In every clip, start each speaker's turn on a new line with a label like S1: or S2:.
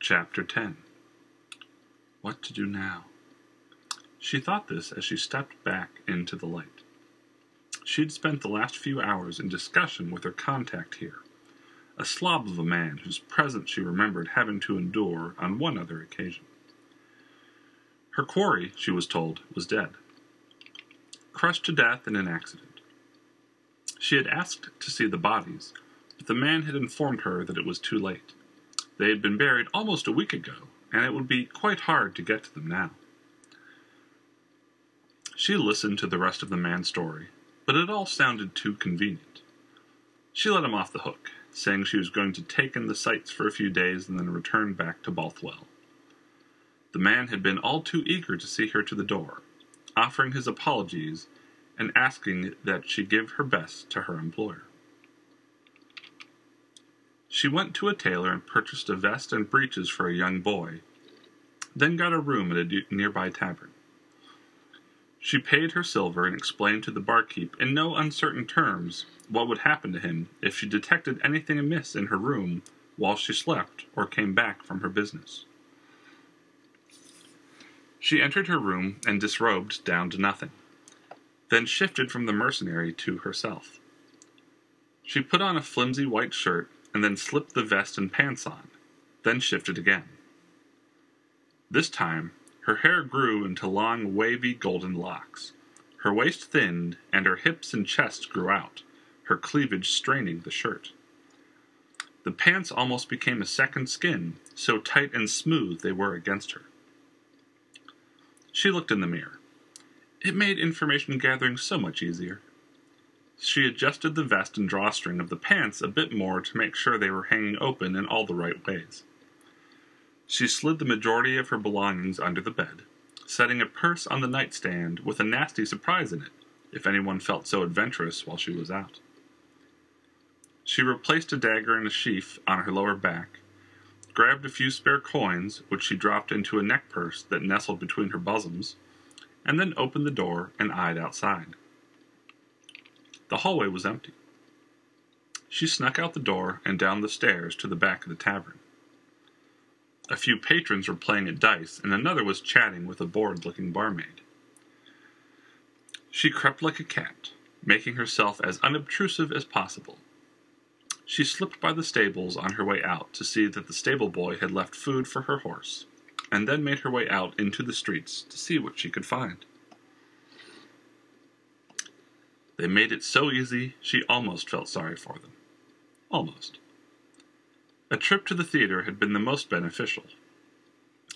S1: Chapter 10 What to do now? She thought this as she stepped back into the light. She had spent the last few hours in discussion with her contact here, a slob of a man whose presence she remembered having to endure on one other occasion. Her quarry, she was told, was dead, crushed to death in an accident. She had asked to see the bodies, but the man had informed her that it was too late. They had been buried almost a week ago, and it would be quite hard to get to them now. She listened to the rest of the man's story, but it all sounded too convenient. She let him off the hook, saying she was going to take in the sights for a few days and then return back to Bothwell. The man had been all too eager to see her to the door, offering his apologies and asking that she give her best to her employer. She went to a tailor and purchased a vest and breeches for a young boy, then got a room at a nearby tavern. She paid her silver and explained to the barkeep in no uncertain terms what would happen to him if she detected anything amiss in her room while she slept or came back from her business. She entered her room and disrobed down to nothing, then shifted from the mercenary to herself. She put on a flimsy white shirt and then slipped the vest and pants on, then shifted again. This time, her hair grew into long, wavy golden locks. Her waist thinned, and her hips and chest grew out, her cleavage straining the shirt. The pants almost became a second skin, so tight and smooth they were against her. She looked in the mirror. It made information gathering so much easier. She adjusted the vest and drawstring of the pants a bit more to make sure they were hanging open in all the right ways. She slid the majority of her belongings under the bed, setting a purse on the nightstand with a nasty surprise in it, if anyone felt so adventurous while she was out. She replaced a dagger in a sheath on her lower back, grabbed a few spare coins, which she dropped into a neck purse that nestled between her bosoms, and then opened the door and eyed outside. The hallway was empty. She snuck out the door and down the stairs to the back of the tavern. A few patrons were playing at dice, and another was chatting with a bored looking barmaid. She crept like a cat, making herself as unobtrusive as possible. She slipped by the stables on her way out to see that the stable boy had left food for her horse, and then made her way out into the streets to see what she could find. They made it so easy she almost felt sorry for them. Almost. A trip to the theater had been the most beneficial.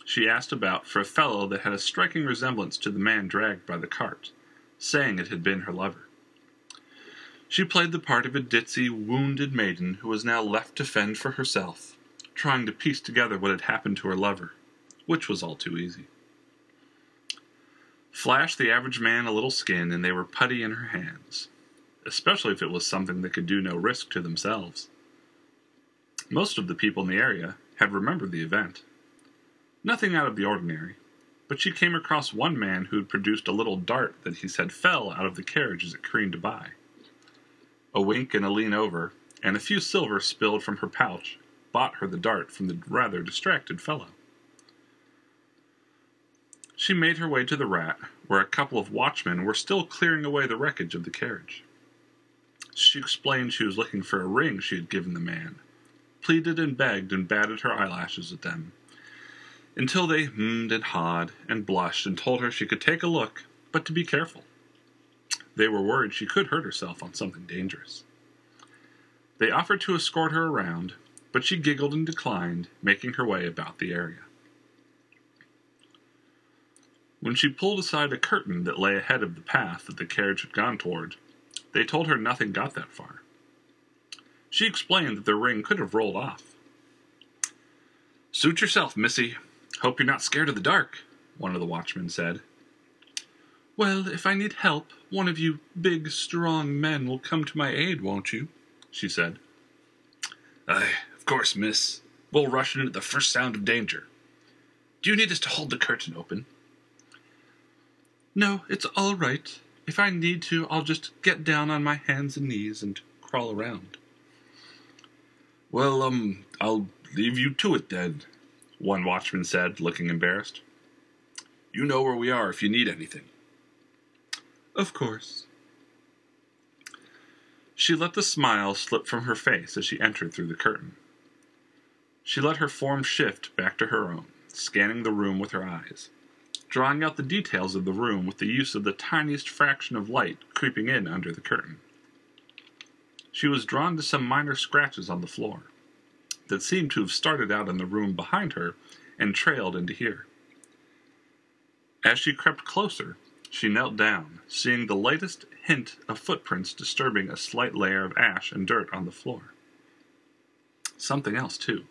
S1: She asked about for a fellow that had a striking resemblance to the man dragged by the cart, saying it had been her lover. She played the part of a ditzy, wounded maiden who was now left to fend for herself, trying to piece together what had happened to her lover, which was all too easy. Flash the average man a little skin, and they were putty in her hands, especially if it was something that could do no risk to themselves. Most of the people in the area had remembered the event. Nothing out of the ordinary, but she came across one man who had produced a little dart that he said fell out of the carriage as it careened by. A wink and a lean over, and a few silver spilled from her pouch, bought her the dart from the rather distracted fellow. She made her way to the Rat, where a couple of watchmen were still clearing away the wreckage of the carriage. She explained she was looking for a ring she had given the man, pleaded and begged and batted her eyelashes at them, until they hummed and hawed and blushed and told her she could take a look, but to be careful. They were worried she could hurt herself on something dangerous. They offered to escort her around, but she giggled and declined, making her way about the area. When she pulled aside a curtain that lay ahead of the path that the carriage had gone toward, they told her nothing got that far. She explained that the ring could have rolled off. Suit yourself, missy. Hope you're not scared of the dark, one of the watchmen said. Well, if I need help, one of you big, strong men will come to my aid, won't you? she said. Aye, of course, miss. We'll rush in at the first sound of danger. Do you need us to hold the curtain open? No, it's all right. If I need to, I'll just get down on my hands and knees and crawl around. Well, um, I'll leave you to it then. one watchman said, looking embarrassed. You know where we are if you need anything. Of course. She let the smile slip from her face as she entered through the curtain. She let her form shift back to her own, scanning the room with her eyes, drawing out the details of the room with the use of the tiniest fraction of light creeping in under the curtain. She was drawn to some minor scratches on the floor that seemed to have started out in the room behind her and trailed into here. As she crept closer, she knelt down, seeing the lightest hint of footprints disturbing a slight layer of ash and dirt on the floor. Something else, too.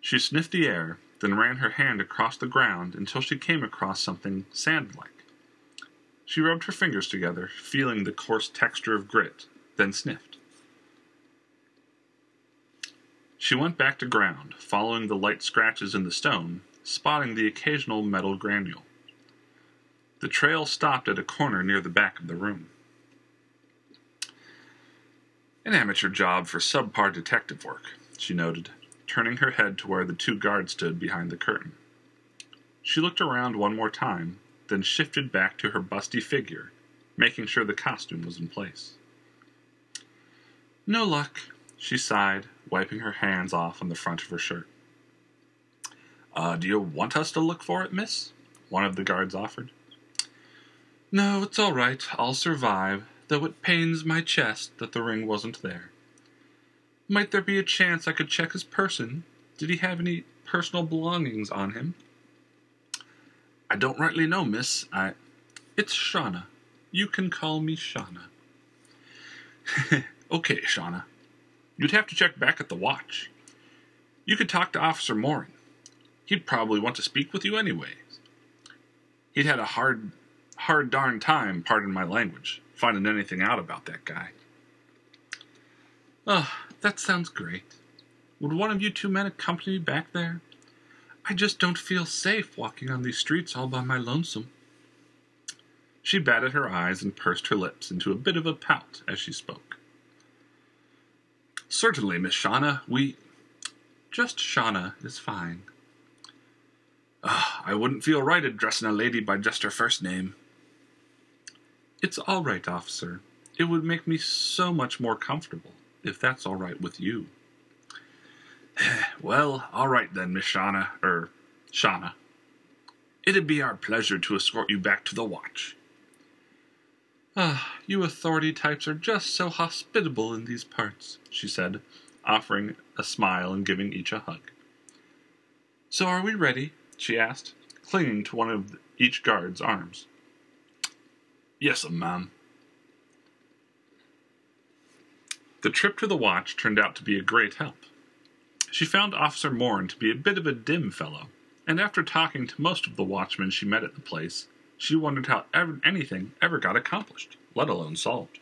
S1: She sniffed the air, then ran her hand across the ground until she came across something sand like. She rubbed her fingers together, feeling the coarse texture of grit, then sniffed. She went back to ground, following the light scratches in the stone, spotting the occasional metal granule. The trail stopped at a corner near the back of the room. An amateur job for subpar detective work, she noted, turning her head to where the two guards stood behind the curtain. She looked around one more time, then shifted back to her busty figure, making sure the costume was in place. No luck, she sighed, wiping her hands off on the front of her shirt. Uh, do you want us to look for it, miss? One of the guards offered. No, it's all right. I'll survive, though it pains my chest that the ring wasn't there. Might there be a chance I could check his person? Did he have any personal belongings on him? I don't rightly know, miss. I. It's Shauna. You can call me Shauna. okay, Shauna. You'd have to check back at the watch. You could talk to Officer Morin. He'd probably want to speak with you anyway. He'd had a hard hard darn time, pardon my language, finding anything out about that guy. Oh, that sounds great. Would one of you two men accompany me back there? I just don't feel safe walking on these streets all by my lonesome. She batted her eyes and pursed her lips into a bit of a pout as she spoke. Certainly, Miss Shauna, we. Just Shauna is fine. Uh, I wouldn't feel right addressing a lady by just her first name. It's all right, officer. It would make me so much more comfortable, if that's all right with you. well, all right then, Miss Shauna, er, Shauna. It'd be our pleasure to escort you back to the watch. Ah, you authority types are just so hospitable in these parts, she said, offering a smile and giving each a hug. So are we ready? she asked, clinging to one of each guard's arms. Yes, ma'am. The trip to the watch turned out to be a great help. She found Officer Morin to be a bit of a dim fellow, and after talking to most of the watchmen she met at the place, she wondered how ever, anything ever got accomplished, let alone solved.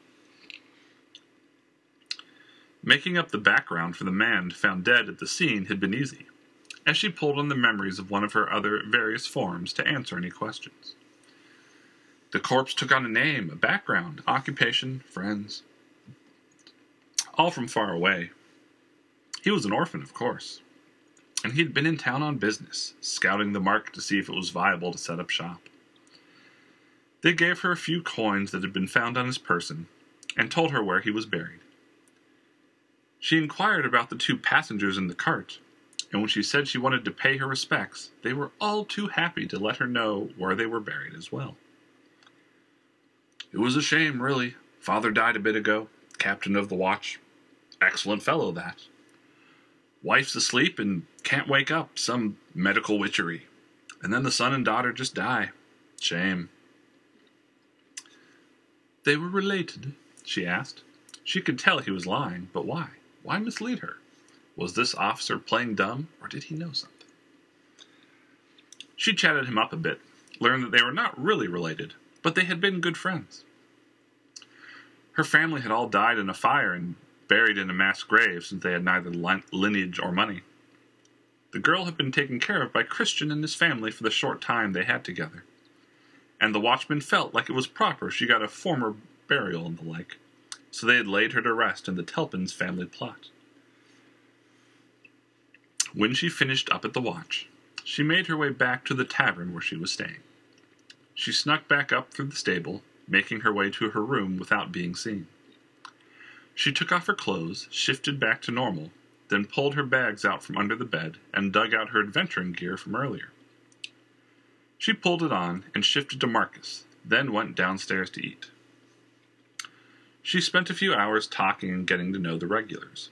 S1: Making up the background for the man found dead at the scene had been easy, as she pulled on the memories of one of her other various forms to answer any questions. The corpse took on a name, a background, occupation, friends. All from far away. He was an orphan, of course. And he'd been in town on business, scouting the market to see if it was viable to set up shop. They gave her a few coins that had been found on his person and told her where he was buried. She inquired about the two passengers in the cart, and when she said she wanted to pay her respects, they were all too happy to let her know where they were buried as well. It was a shame, really. Father died a bit ago, captain of the watch. Excellent fellow, that. Wife's asleep and can't wake up, some medical witchery. And then the son and daughter just die. Shame. They were related, she asked. She could tell he was lying, but why? Why mislead her? Was this officer playing dumb, or did he know something? She chatted him up a bit, learned that they were not really related, but they had been good friends. Her family had all died in a fire and buried in a mass grave since they had neither lineage or money. The girl had been taken care of by Christian and his family for the short time they had together, and the watchman felt like it was proper she got a former burial and the like, so they had laid her to rest in the Telpins family plot. When she finished up at the watch, she made her way back to the tavern where she was staying. She snuck back up through the stable, making her way to her room without being seen. She took off her clothes, shifted back to normal, then pulled her bags out from under the bed and dug out her adventuring gear from earlier. She pulled it on and shifted to Marcus, then went downstairs to eat. She spent a few hours talking and getting to know the regulars.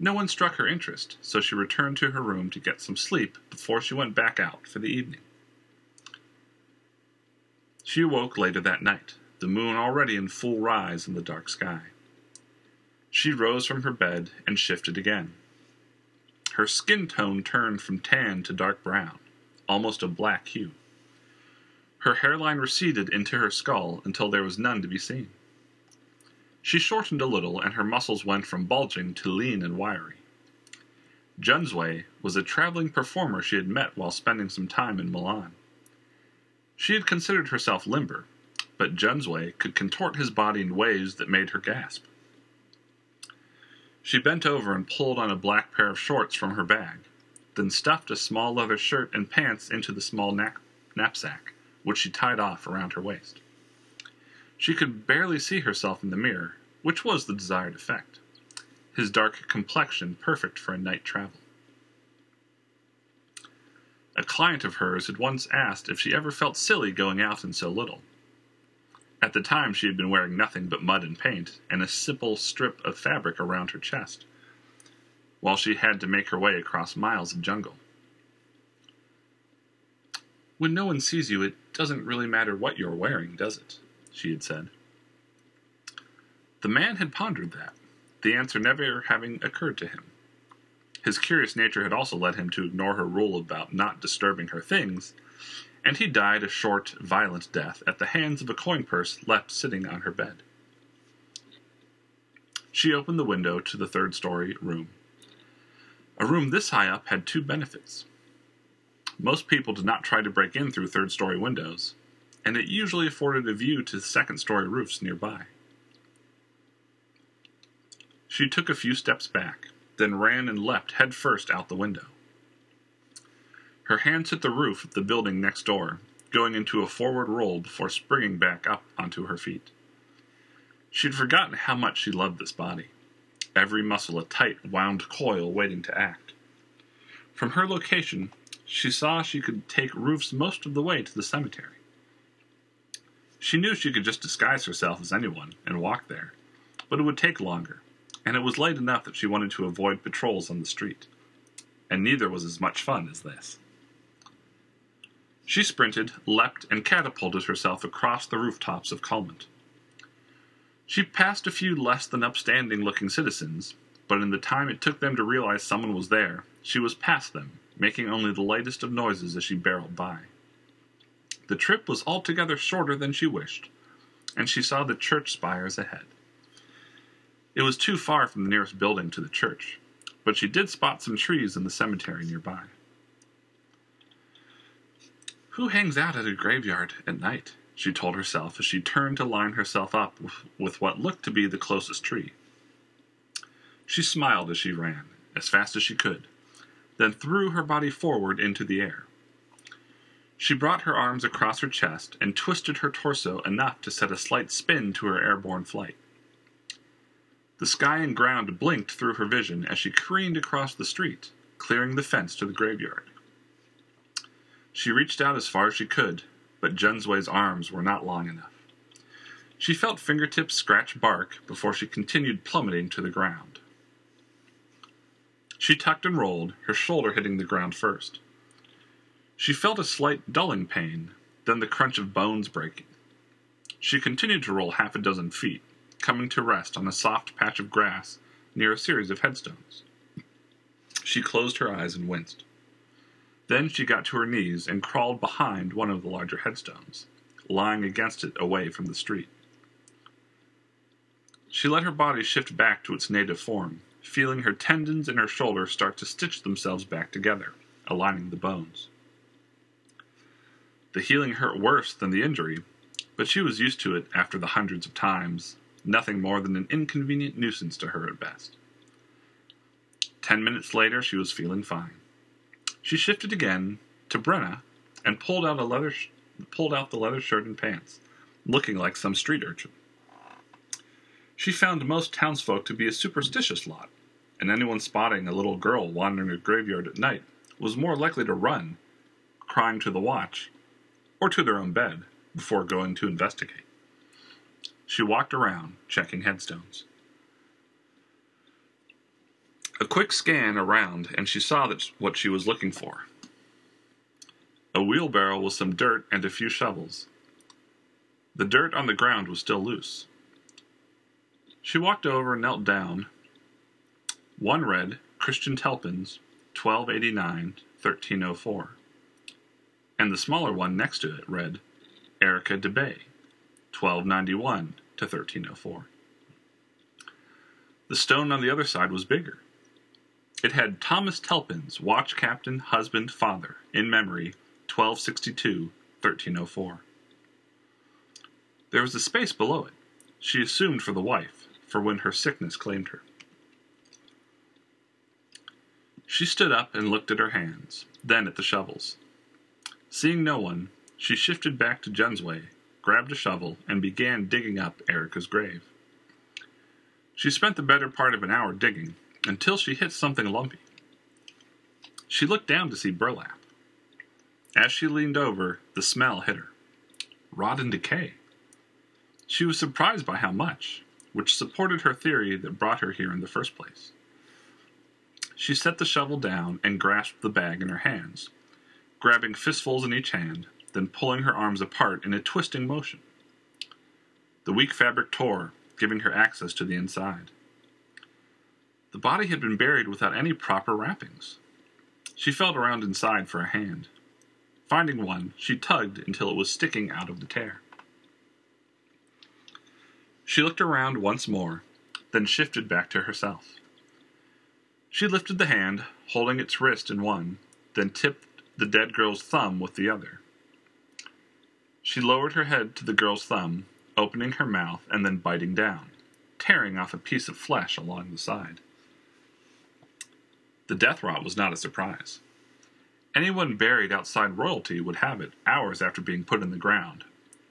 S1: No one struck her interest, so she returned to her room to get some sleep before she went back out for the evening. She awoke later that night, the moon already in full rise in the dark sky. She rose from her bed and shifted again. Her skin tone turned from tan to dark brown, almost a black hue. Her hairline receded into her skull until there was none to be seen. She shortened a little, and her muscles went from bulging to lean and wiry. Junsway was a traveling performer she had met while spending some time in Milan. She had considered herself limber, but Junsway could contort his body in ways that made her gasp. She bent over and pulled on a black pair of shorts from her bag, then stuffed a small leather shirt and pants into the small knap- knapsack, which she tied off around her waist. She could barely see herself in the mirror, which was the desired effect. His dark complexion perfect for a night travel. A client of hers had once asked if she ever felt silly going out in so little. At the time, she had been wearing nothing but mud and paint, and a simple strip of fabric around her chest, while she had to make her way across miles of jungle. When no one sees you, it doesn't really matter what you're wearing, does it? she had said. The man had pondered that, the answer never having occurred to him. His curious nature had also led him to ignore her rule about not disturbing her things, and he died a short, violent death at the hands of a coin purse left sitting on her bed. She opened the window to the third story room. A room this high up had two benefits. Most people did not try to break in through third story windows, and it usually afforded a view to second story roofs nearby. She took a few steps back, then ran and leapt headfirst out the window. Her hands hit the roof of the building next door, going into a forward roll before springing back up onto her feet. She had forgotten how much she loved this body, every muscle a tight, wound coil waiting to act. From her location, she saw she could take roofs most of the way to the cemetery. She knew she could just disguise herself as anyone and walk there, but it would take longer, and it was late enough that she wanted to avoid patrols on the street. And neither was as much fun as this. She sprinted, leapt, and catapulted herself across the rooftops of Calmont. She passed a few less than upstanding looking citizens, but in the time it took them to realize someone was there, she was past them, making only the lightest of noises as she barreled by. The trip was altogether shorter than she wished, and she saw the church spires ahead. It was too far from the nearest building to the church, but she did spot some trees in the cemetery nearby. Who hangs out at a graveyard at night? she told herself as she turned to line herself up with what looked to be the closest tree. She smiled as she ran, as fast as she could, then threw her body forward into the air. She brought her arms across her chest and twisted her torso enough to set a slight spin to her airborne flight. The sky and ground blinked through her vision as she careened across the street, clearing the fence to the graveyard. She reached out as far as she could, but Junsway's arms were not long enough. She felt fingertips scratch bark before she continued plummeting to the ground. She tucked and rolled, her shoulder hitting the ground first. She felt a slight dulling pain, then the crunch of bones breaking. She continued to roll half a dozen feet, coming to rest on a soft patch of grass near a series of headstones. She closed her eyes and winced. Then she got to her knees and crawled behind one of the larger headstones, lying against it away from the street. She let her body shift back to its native form, feeling her tendons in her shoulder start to stitch themselves back together, aligning the bones. The healing hurt worse than the injury, but she was used to it after the hundreds of times, nothing more than an inconvenient nuisance to her at best. Ten minutes later, she was feeling fine. She shifted again to Brenna and pulled out a leather sh- pulled out the leather shirt and pants, looking like some street urchin. She found most townsfolk to be a superstitious lot, and anyone spotting a little girl wandering a graveyard at night was more likely to run, crying to the watch, or to their own bed before going to investigate. She walked around, checking headstones. A quick scan around, and she saw that what she was looking for a wheelbarrow with some dirt and a few shovels. The dirt on the ground was still loose. She walked over and knelt down. One read Christian Telpins, 1289 1304. And the smaller one next to it read Erica DeBay, 1291 to 1304. The stone on the other side was bigger. It had Thomas Telpins, watch captain, husband, father, in memory, 1262 1304. There was a space below it, she assumed for the wife, for when her sickness claimed her. She stood up and looked at her hands, then at the shovels. Seeing no one, she shifted back to Jensway, grabbed a shovel, and began digging up Erica's grave. She spent the better part of an hour digging, until she hit something lumpy. She looked down to see burlap. As she leaned over, the smell hit her. Rot and decay. She was surprised by how much, which supported her theory that brought her here in the first place. She set the shovel down and grasped the bag in her hands, grabbing fistfuls in each hand, then pulling her arms apart in a twisting motion. The weak fabric tore, giving her access to the inside. The body had been buried without any proper wrappings. She felt around inside for a hand. Finding one, she tugged until it was sticking out of the tear. She looked around once more, then shifted back to herself. She lifted the hand, holding its wrist in one, then tipped the dead girl's thumb with the other. She lowered her head to the girl's thumb, opening her mouth and then biting down, tearing off a piece of flesh along the side. The death rot was not a surprise. Anyone buried outside royalty would have it hours after being put in the ground,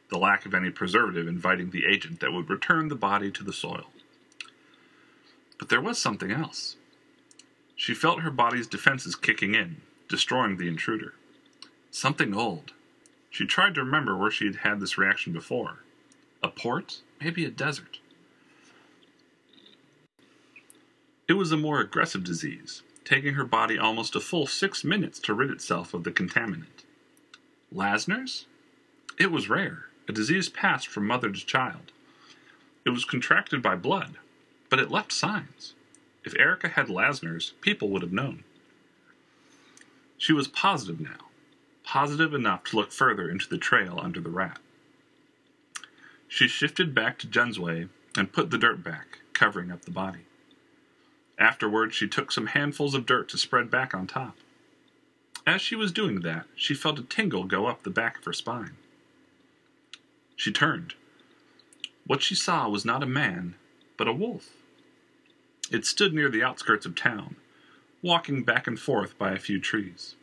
S1: the lack of any preservative inviting the agent that would return the body to the soil. But there was something else. She felt her body's defenses kicking in, destroying the intruder. Something old. She tried to remember where she had had this reaction before. A port? Maybe a desert. It was a more aggressive disease, taking her body almost a full six minutes to rid itself of the contaminant. Lasner's? It was rare, a disease passed from mother to child. It was contracted by blood, but it left signs. If Erica had Lasner's, people would have known. She was positive now, positive enough to look further into the trail under the rat. She shifted back to Jen's way and put the dirt back, covering up the body. Afterward, she took some handfuls of dirt to spread back on top. As she was doing that, she felt a tingle go up the back of her spine. She turned. What she saw was not a man, but a wolf. It stood near the outskirts of town, walking back and forth by a few trees.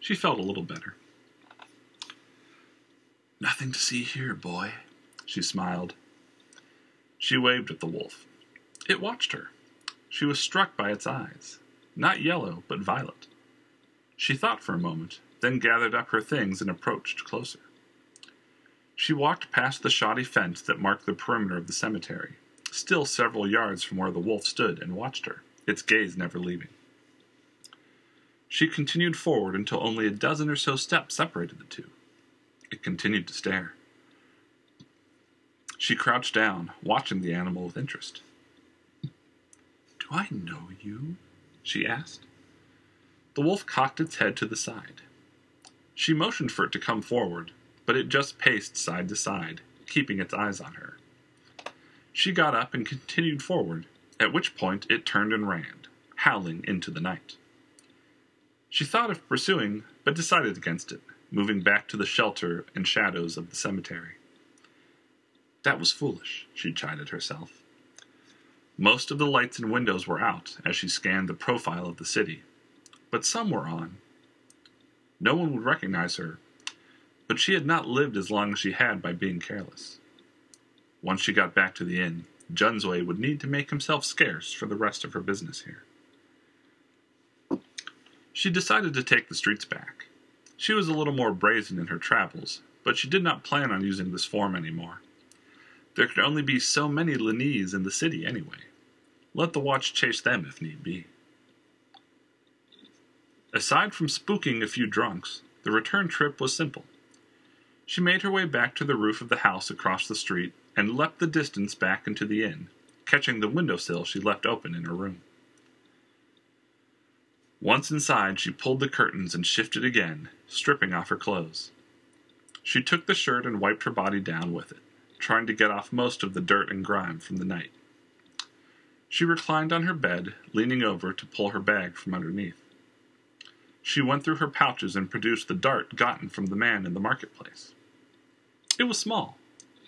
S1: She felt a little better. Nothing to see here, boy, she smiled. She waved at the wolf. It watched her. She was struck by its eyes, not yellow, but violet. She thought for a moment, then gathered up her things and approached closer. She walked past the shoddy fence that marked the perimeter of the cemetery, still several yards from where the wolf stood, and watched her, its gaze never leaving. She continued forward until only a dozen or so steps separated the two. It continued to stare. She crouched down, watching the animal with interest. Do I know you? she asked. The wolf cocked its head to the side. She motioned for it to come forward, but it just paced side to side, keeping its eyes on her. She got up and continued forward, at which point it turned and ran, howling into the night. She thought of pursuing, but decided against it, moving back to the shelter and shadows of the cemetery. That was foolish, she chided herself. Most of the lights and windows were out as she scanned the profile of the city, but some were on. No one would recognize her, but she had not lived as long as she had by being careless. Once she got back to the inn, Junsway would need to make himself scarce for the rest of her business here. She decided to take the streets back. She was a little more brazen in her travels, but she did not plan on using this form anymore. There could only be so many Lanese in the city anyway. Let the watch chase them if need be. Aside from spooking a few drunks, the return trip was simple. She made her way back to the roof of the house across the street and leapt the distance back into the inn, catching the windowsill she left open in her room. Once inside, she pulled the curtains and shifted again, stripping off her clothes. She took the shirt and wiped her body down with it, trying to get off most of the dirt and grime from the night. She reclined on her bed, leaning over to pull her bag from underneath. She went through her pouches and produced the dart gotten from the man in the marketplace. It was small,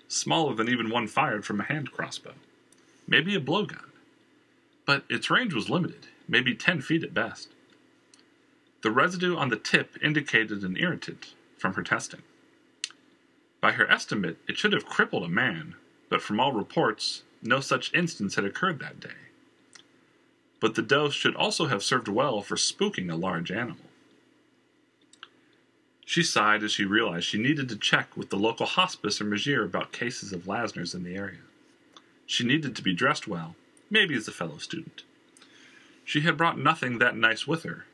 S1: smaller than even one fired from a hand crossbow, maybe a blowgun. But its range was limited, maybe 10 feet at best. The residue on the tip indicated an irritant from her testing. By her estimate, it should have crippled a man, but from all reports, no such instance had occurred that day. But the dose should also have served well for spooking a large animal. She sighed as she realized she needed to check with the local hospice or Magier about cases of Lasners in the area. She needed to be dressed well, maybe as a fellow student. She had brought nothing that nice with her,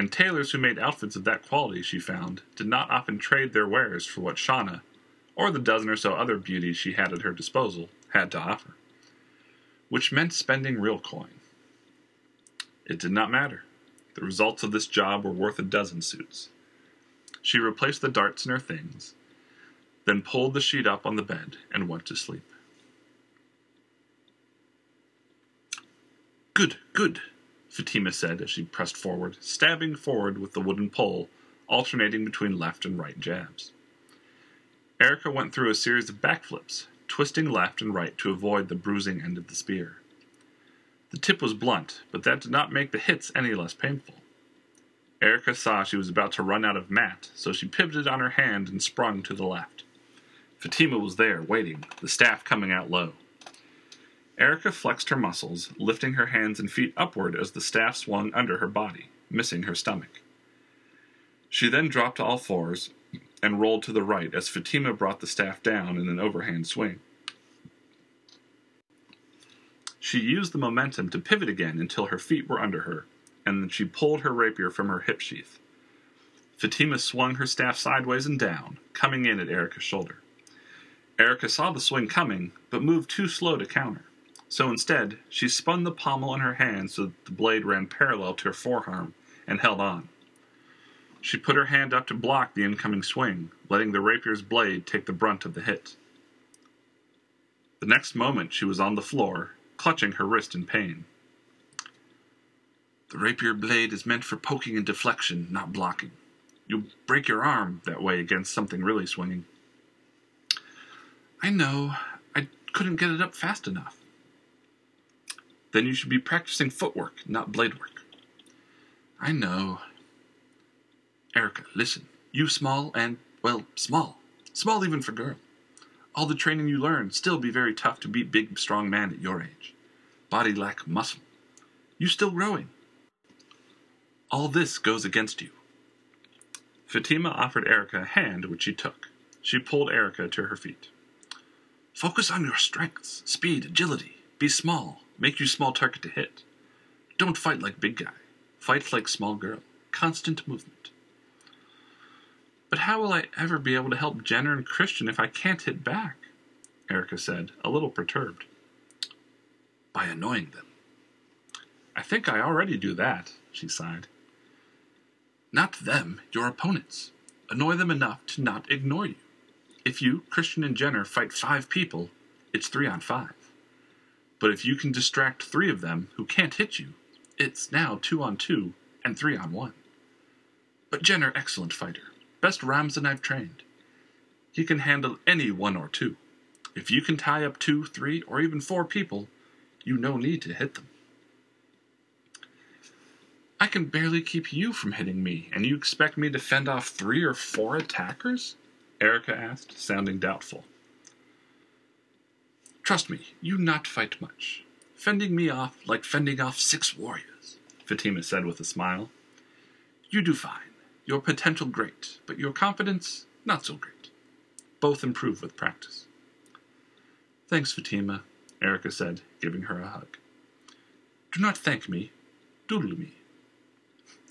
S1: and tailors who made outfits of that quality, she found, did not often trade their wares for what Shauna, or the dozen or so other beauties she had at her disposal, had to offer. Which meant spending real coin. It did not matter. The results of this job were worth a dozen suits. She replaced the darts in her things, then pulled the sheet up on the bed and went to sleep. Good, good, Fatima said as she pressed forward, stabbing forward with the wooden pole, alternating between left and right jabs. Erica went through a series of backflips, twisting left and right to avoid the bruising end of the spear. The tip was blunt, but that did not make the hits any less painful. Erica saw she was about to run out of mat, so she pivoted on her hand and sprung to the left. Fatima was there, waiting, the staff coming out low. Erica flexed her muscles, lifting her hands and feet upward as the staff swung under her body, missing her stomach. She then dropped to all fours and rolled to the right as Fatima brought the staff down in an overhand swing. She used the momentum to pivot again until her feet were under her, and then she pulled her rapier from her hip sheath. Fatima swung her staff sideways and down, coming in at Erica's shoulder. Erica saw the swing coming, but moved too slow to counter. So instead, she spun the pommel in her hand so that the blade ran parallel to her forearm and held on. She put her hand up to block the incoming swing, letting the rapier's blade take the brunt of the hit. The next moment, she was on the floor, clutching her wrist in pain. The rapier blade is meant for poking and deflection, not blocking. You'll break your arm that way against something really swinging. I know. I couldn't get it up fast enough. Then you should be practicing footwork, not blade work. I know. Erica, listen. You small and, well, small. Small even for girl. All the training you learn still be very tough to beat big, strong man at your age. Body lack muscle. You still growing. All this goes against you. Fatima offered Erica a hand, which she took. She pulled Erica to her feet. Focus on your strengths, speed, agility. Be small. Make you small target to hit. Don't fight like big guy. Fight like small girl. Constant movement. But how will I ever be able to help Jenner and Christian if I can't hit back? Erica said, a little perturbed. By annoying them. I think I already do that, she sighed. Not them, your opponents. Annoy them enough to not ignore you. If you, Christian, and Jenner fight five people, it's three on five. But if you can distract three of them who can't hit you, it's now two on two and three on one. But Jenner, excellent fighter. Best Ramzan I've trained. He can handle any one or two. If you can tie up two, three, or even four people, you no need to hit them. I can barely keep you from hitting me, and you expect me to fend off three or four attackers? Erica asked, sounding doubtful. Trust me, you not fight much. Fending me off like fending off six warriors, Fatima said with a smile. You do fine. Your potential great, but your confidence not so great. Both improve with practice. Thanks, Fatima, Erica said, giving her a hug. Do not thank me. Doodle me.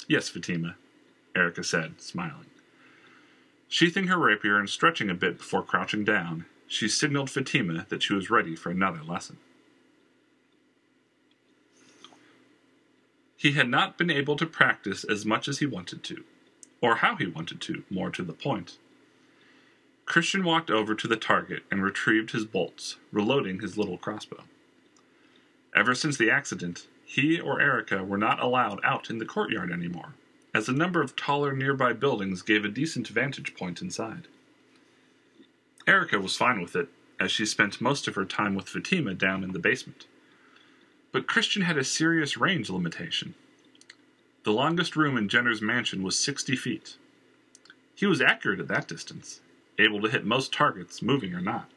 S1: Yes, Fatima, Erica said, smiling. Sheathing her rapier and stretching a bit before crouching down, she signaled Fatima that she was ready for another lesson. He had not been able to practice as much as he wanted to, or how he wanted to, more to the point. Christian walked over to the target and retrieved his bolts, reloading his little crossbow. Ever since the accident, he or Erica were not allowed out in the courtyard anymore, as a number of taller nearby buildings gave a decent vantage point inside. Erica was fine with it, as she spent most of her time with Fatima down in the basement. But Christian had a serious range limitation. The longest room in Jenner's mansion was 60 feet. He was accurate at that distance, able to hit most targets, moving or not.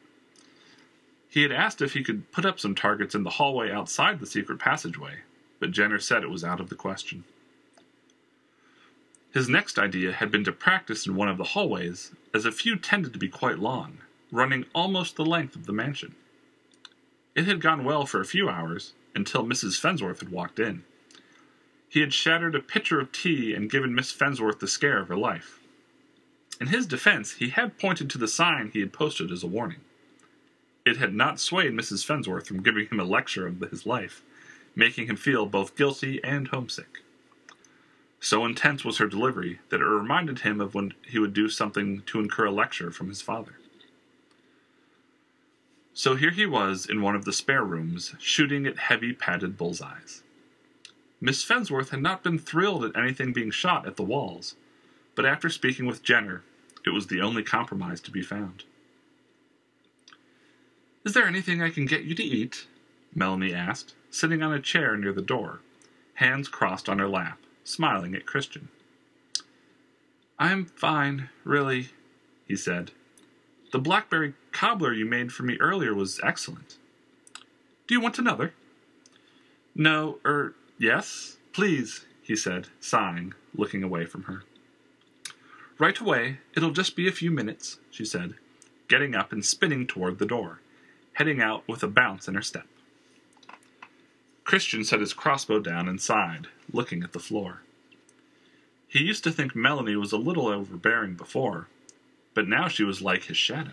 S1: He had asked if he could put up some targets in the hallway outside the secret passageway, but Jenner said it was out of the question. His next idea had been to practice in one of the hallways, as a few tended to be quite long, running almost the length of the mansion. It had gone well for a few hours, until Mrs. Fensworth had walked in. He had shattered a pitcher of tea and given Miss Fensworth the scare of her life. In his defense, he had pointed to the sign he had posted as a warning. It had not swayed Mrs. Fensworth from giving him a lecture of his life, making him feel both guilty and homesick. So intense was her delivery that it reminded him of when he would do something to incur a lecture from his father. So here he was in one of the spare rooms, shooting at heavy padded bullseyes. Miss Fensworth had not been thrilled at anything being shot at the walls, but after speaking with Jenner, it was the only compromise to be found. Is there anything I can get you to eat? Melanie asked, sitting on a chair near the door, hands crossed on her lap smiling at Christian. I'm fine, really, he said. The blackberry cobbler you made for me earlier was excellent. Do you want another? No, er, yes, please, he said, sighing, looking away from her. Right away, it'll just be a few minutes, she said, getting up and spinning toward the door, heading out with a bounce in her step. Christian set his crossbow down and sighed, looking at the floor. He used to think Melanie was a little overbearing before, but now she was like his shadow.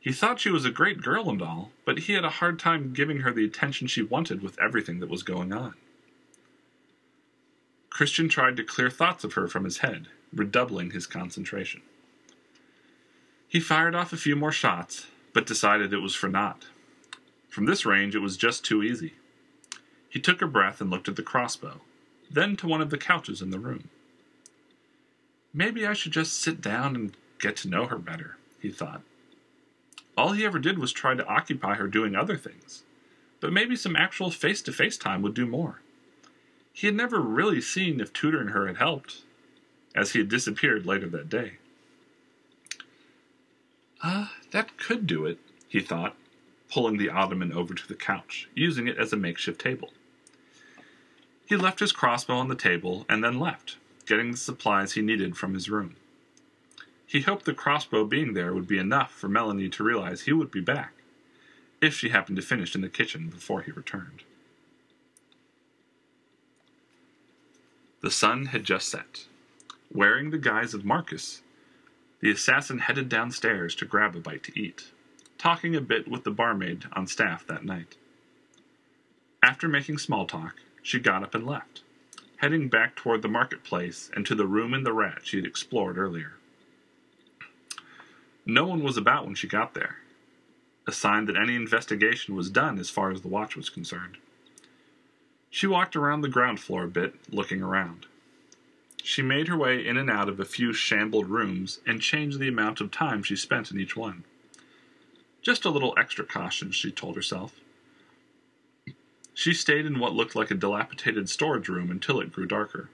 S1: He thought she was a great girl and all, but he had a hard time giving her the attention she wanted with everything that was going on. Christian tried to clear thoughts of her from his head, redoubling his concentration. He fired off a few more shots, but decided it was for naught. From this range, it was just too easy. He took a breath and looked at the crossbow, then to one of the couches in the room. Maybe I should just sit down and get to know her better, he thought. All he ever did was try to occupy her doing other things, but maybe some actual face to face time would do more. He had never really seen if tutoring her had helped, as he had disappeared later that day. Ah, uh, that could do it, he thought, pulling the ottoman over to the couch, using it as a makeshift table. He left his crossbow on the table and then left, getting the supplies he needed from his room. He hoped the crossbow being there would be enough for Melanie to realize he would be back, if she happened to finish in the kitchen before he returned. The sun had just set. Wearing the guise of Marcus, the assassin headed downstairs to grab a bite to eat, talking a bit with the barmaid on staff that night. After making small talk, she got up and left, heading back toward the marketplace and to the room in the rat she had explored earlier. No one was about when she got there, a sign that any investigation was done as far as the watch was concerned. She walked around the ground floor a bit, looking around. She made her way in and out of a few shambled rooms and changed the amount of time she spent in each one. Just a little extra caution, she told herself. She stayed in what looked like a dilapidated storage room until it grew darker.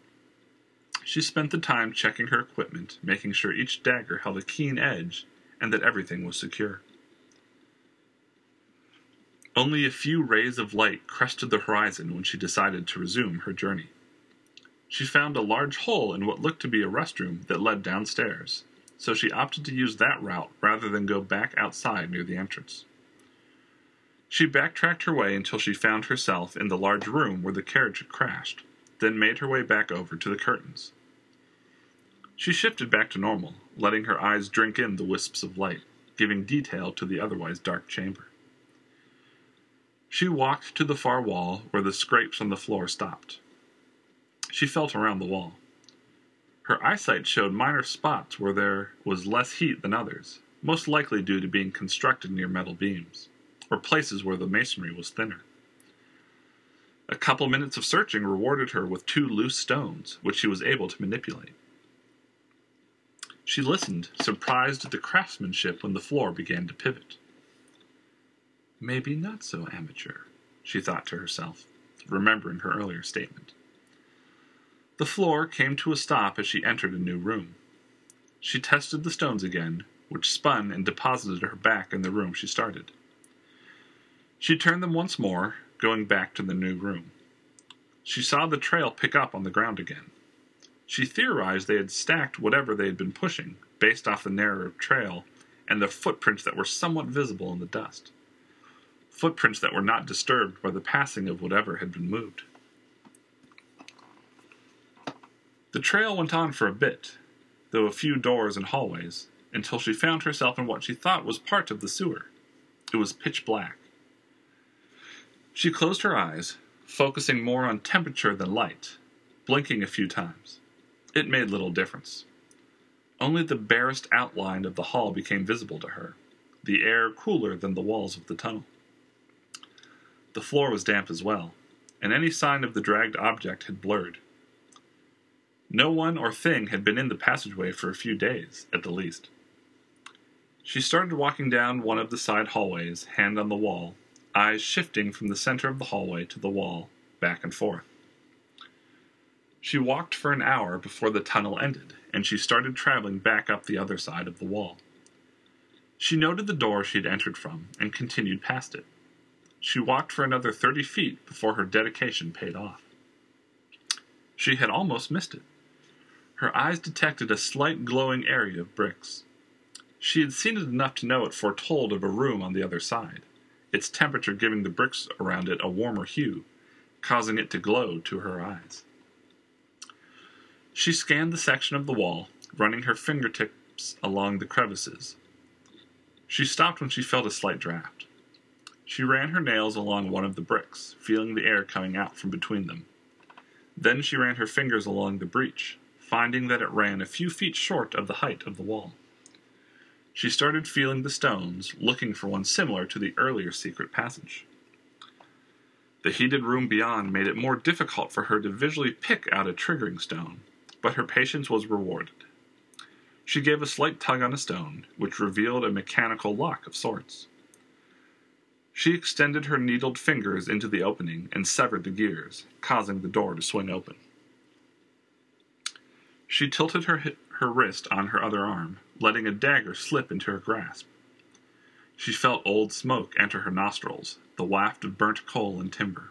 S1: She spent the time checking her equipment, making sure each dagger held a keen edge and that everything was secure. Only a few rays of light crested the horizon when she decided to resume her journey. She found a large hole in what looked to be a restroom that led downstairs, so she opted to use that route rather than go back outside near the entrance. She backtracked her way until she found herself in the large room where the carriage had crashed, then made her way back over to the curtains. She shifted back to normal, letting her eyes drink in the wisps of light, giving detail to the otherwise dark chamber. She walked to the far wall where the scrapes on the floor stopped. She felt around the wall. Her eyesight showed minor spots where there was less heat than others, most likely due to being constructed near metal beams, or places where the masonry was thinner. A couple minutes of searching rewarded her with two loose stones, which she was able to manipulate. She listened, surprised at the craftsmanship when the floor began to pivot. Maybe not so amateur, she thought to herself, remembering her earlier statement. The floor came to a stop as she entered a new room. She tested the stones again, which spun and deposited her back in the room she started. She turned them once more, going back to the new room. She saw the trail pick up on the ground again. She theorized they had stacked whatever they had been pushing, based off the narrow trail and the footprints that were somewhat visible in the dust. Footprints that were not disturbed by the passing of whatever had been moved. The trail went on for a bit, though a few doors and hallways, until she found herself in what she thought was part of the sewer. It was pitch black. She closed her eyes, focusing more on temperature than light, blinking a few times. It made little difference. Only the barest outline of the hall became visible to her, the air cooler than the walls of the tunnel. The floor was damp as well, and any sign of the dragged object had blurred. No one or thing had been in the passageway for a few days, at the least. She started walking down one of the side hallways, hand on the wall, eyes shifting from the center of the hallway to the wall, back and forth. She walked for an hour before the tunnel ended, and she started traveling back up the other side of the wall. She noted the door she had entered from and continued past it. She walked for another thirty feet before her dedication paid off. She had almost missed it. Her eyes detected a slight glowing area of bricks. She had seen it enough to know it foretold of a room on the other side, its temperature giving the bricks around it a warmer hue, causing it to glow to her eyes. She scanned the section of the wall, running her fingertips along the crevices. She stopped when she felt a slight draft. She ran her nails along one of the bricks, feeling the air coming out from between them. Then she ran her fingers along the breach, finding that it ran a few feet short of the height of the wall. She started feeling the stones, looking for one similar to the earlier secret passage. The heated room beyond made it more difficult for her to visually pick out a triggering stone, but her patience was rewarded. She gave a slight tug on a stone, which revealed a mechanical lock of sorts. She extended her needled fingers into the opening and severed the gears, causing the door to swing open. She tilted her, her wrist on her other arm, letting a dagger slip into her grasp. She felt old smoke enter her nostrils, the waft of burnt coal and timber.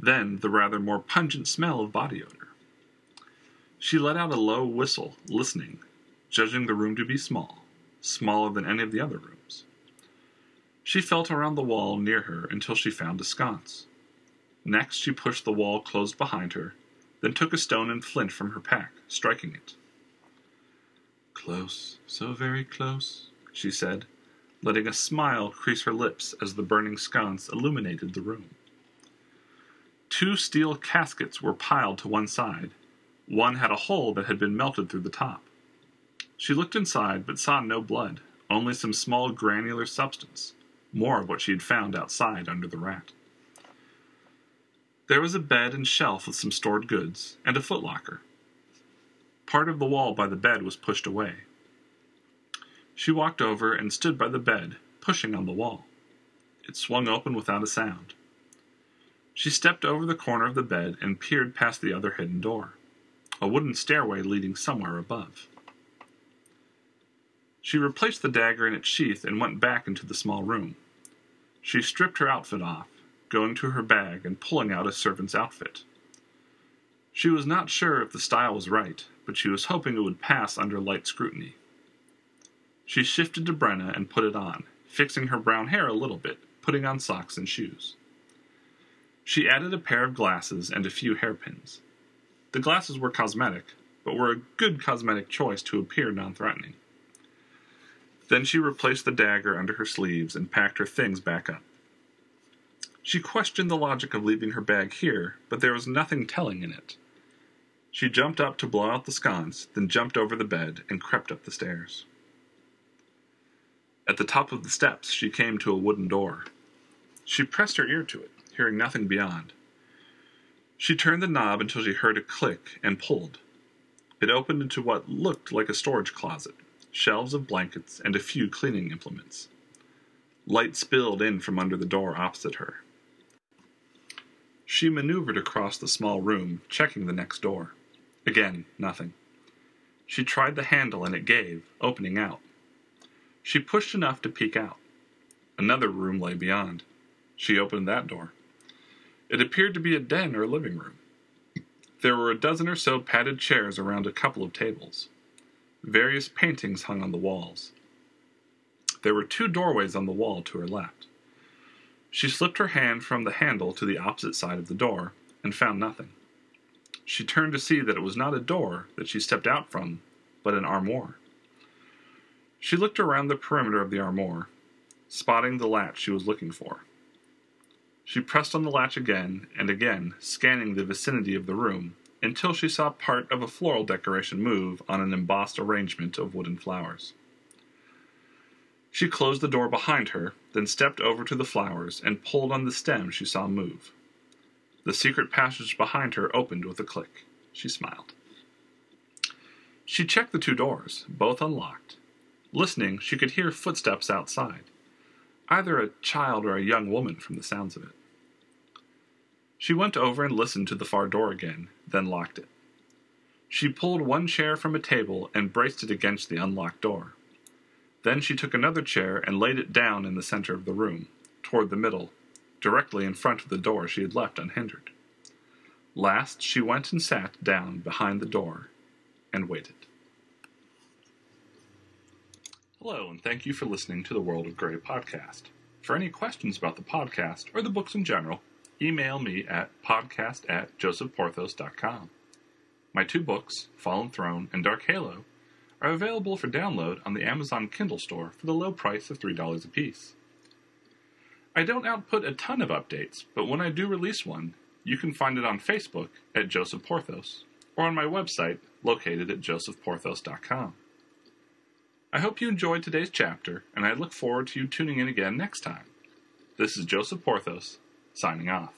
S1: Then the rather more pungent smell of body odor. She let out a low whistle, listening, judging the room to be small, smaller than any of the other rooms. She felt around the wall near her until she found a sconce. Next, she pushed the wall closed behind her, then took a stone and flint from her pack, striking it. Close, so very close, she said, letting a smile crease her lips as the burning sconce illuminated the room. Two steel caskets were piled to one side, one had a hole that had been melted through the top. She looked inside, but saw no blood, only some small granular substance, more of what she had found outside under the rat. There was a bed and shelf with some stored goods, and a footlocker. Part of the wall by the bed was pushed away. She walked over and stood by the bed, pushing on the wall. It swung open without a sound. She stepped over the corner of the bed and peered past the other hidden door, a wooden stairway leading somewhere above. She replaced the dagger in its sheath and went back into the small room. She stripped her outfit off, going to her bag and pulling out a servant's outfit. She was not sure if the style was right, but she was hoping it would pass under light scrutiny. She shifted to Brenna and put it on, fixing her brown hair a little bit, putting on socks and shoes. She added a pair of glasses and a few hairpins. The glasses were cosmetic, but were a good cosmetic choice to appear non threatening. Then she replaced the dagger under her sleeves and packed her things back up. She questioned the logic of leaving her bag here, but there was nothing telling in it. She jumped up to blow out the sconce, then jumped over the bed and crept up the stairs. At the top of the steps, she came to a wooden door. She pressed her ear to it hearing nothing beyond. She turned the knob until she heard a click and pulled. It opened into what looked like a storage closet, shelves of blankets, and a few cleaning implements. Light spilled in from under the door opposite her. She maneuvered across the small room, checking the next door. Again, nothing. She tried the handle and it gave, opening out. She pushed enough to peek out. Another room lay beyond. She opened that door. It appeared to be a den or living room. There were a dozen or so padded chairs around a couple of tables. Various paintings hung on the walls. There were two doorways on the wall to her left. She slipped her hand from the handle to the opposite side of the door and found nothing. She turned to see that it was not a door that she stepped out from, but an armoire. She looked around the perimeter of the armoire, spotting the latch she was looking for. She pressed on the latch again and again, scanning the vicinity of the room, until she saw part of a floral decoration move on an embossed arrangement of wooden flowers. She closed the door behind her, then stepped over to the flowers and pulled on the stem she saw move. The secret passage behind her opened with a click. She smiled. She checked the two doors, both unlocked. Listening, she could hear footsteps outside. Either a child or a young woman from the sounds of it. She went over and listened to the far door again, then locked it. She pulled one chair from a table and braced it against the unlocked door. Then she took another chair and laid it down in the center of the room, toward the middle, directly in front of the door she had left unhindered. Last, she went and sat down behind the door and waited. Hello, and thank you for listening to the World of Grey podcast. For any questions about the podcast or the books in general, email me at podcast at josephporthos.com. My two books, Fallen Throne and Dark Halo, are available for download on the Amazon Kindle store for the low price of $3 apiece. I don't output a ton of updates, but when I do release one, you can find it on Facebook at Joseph Porthos or on my website located at josephporthos.com. I hope you enjoyed today's chapter, and I look forward to you tuning in again next time. This is Joseph Porthos signing off.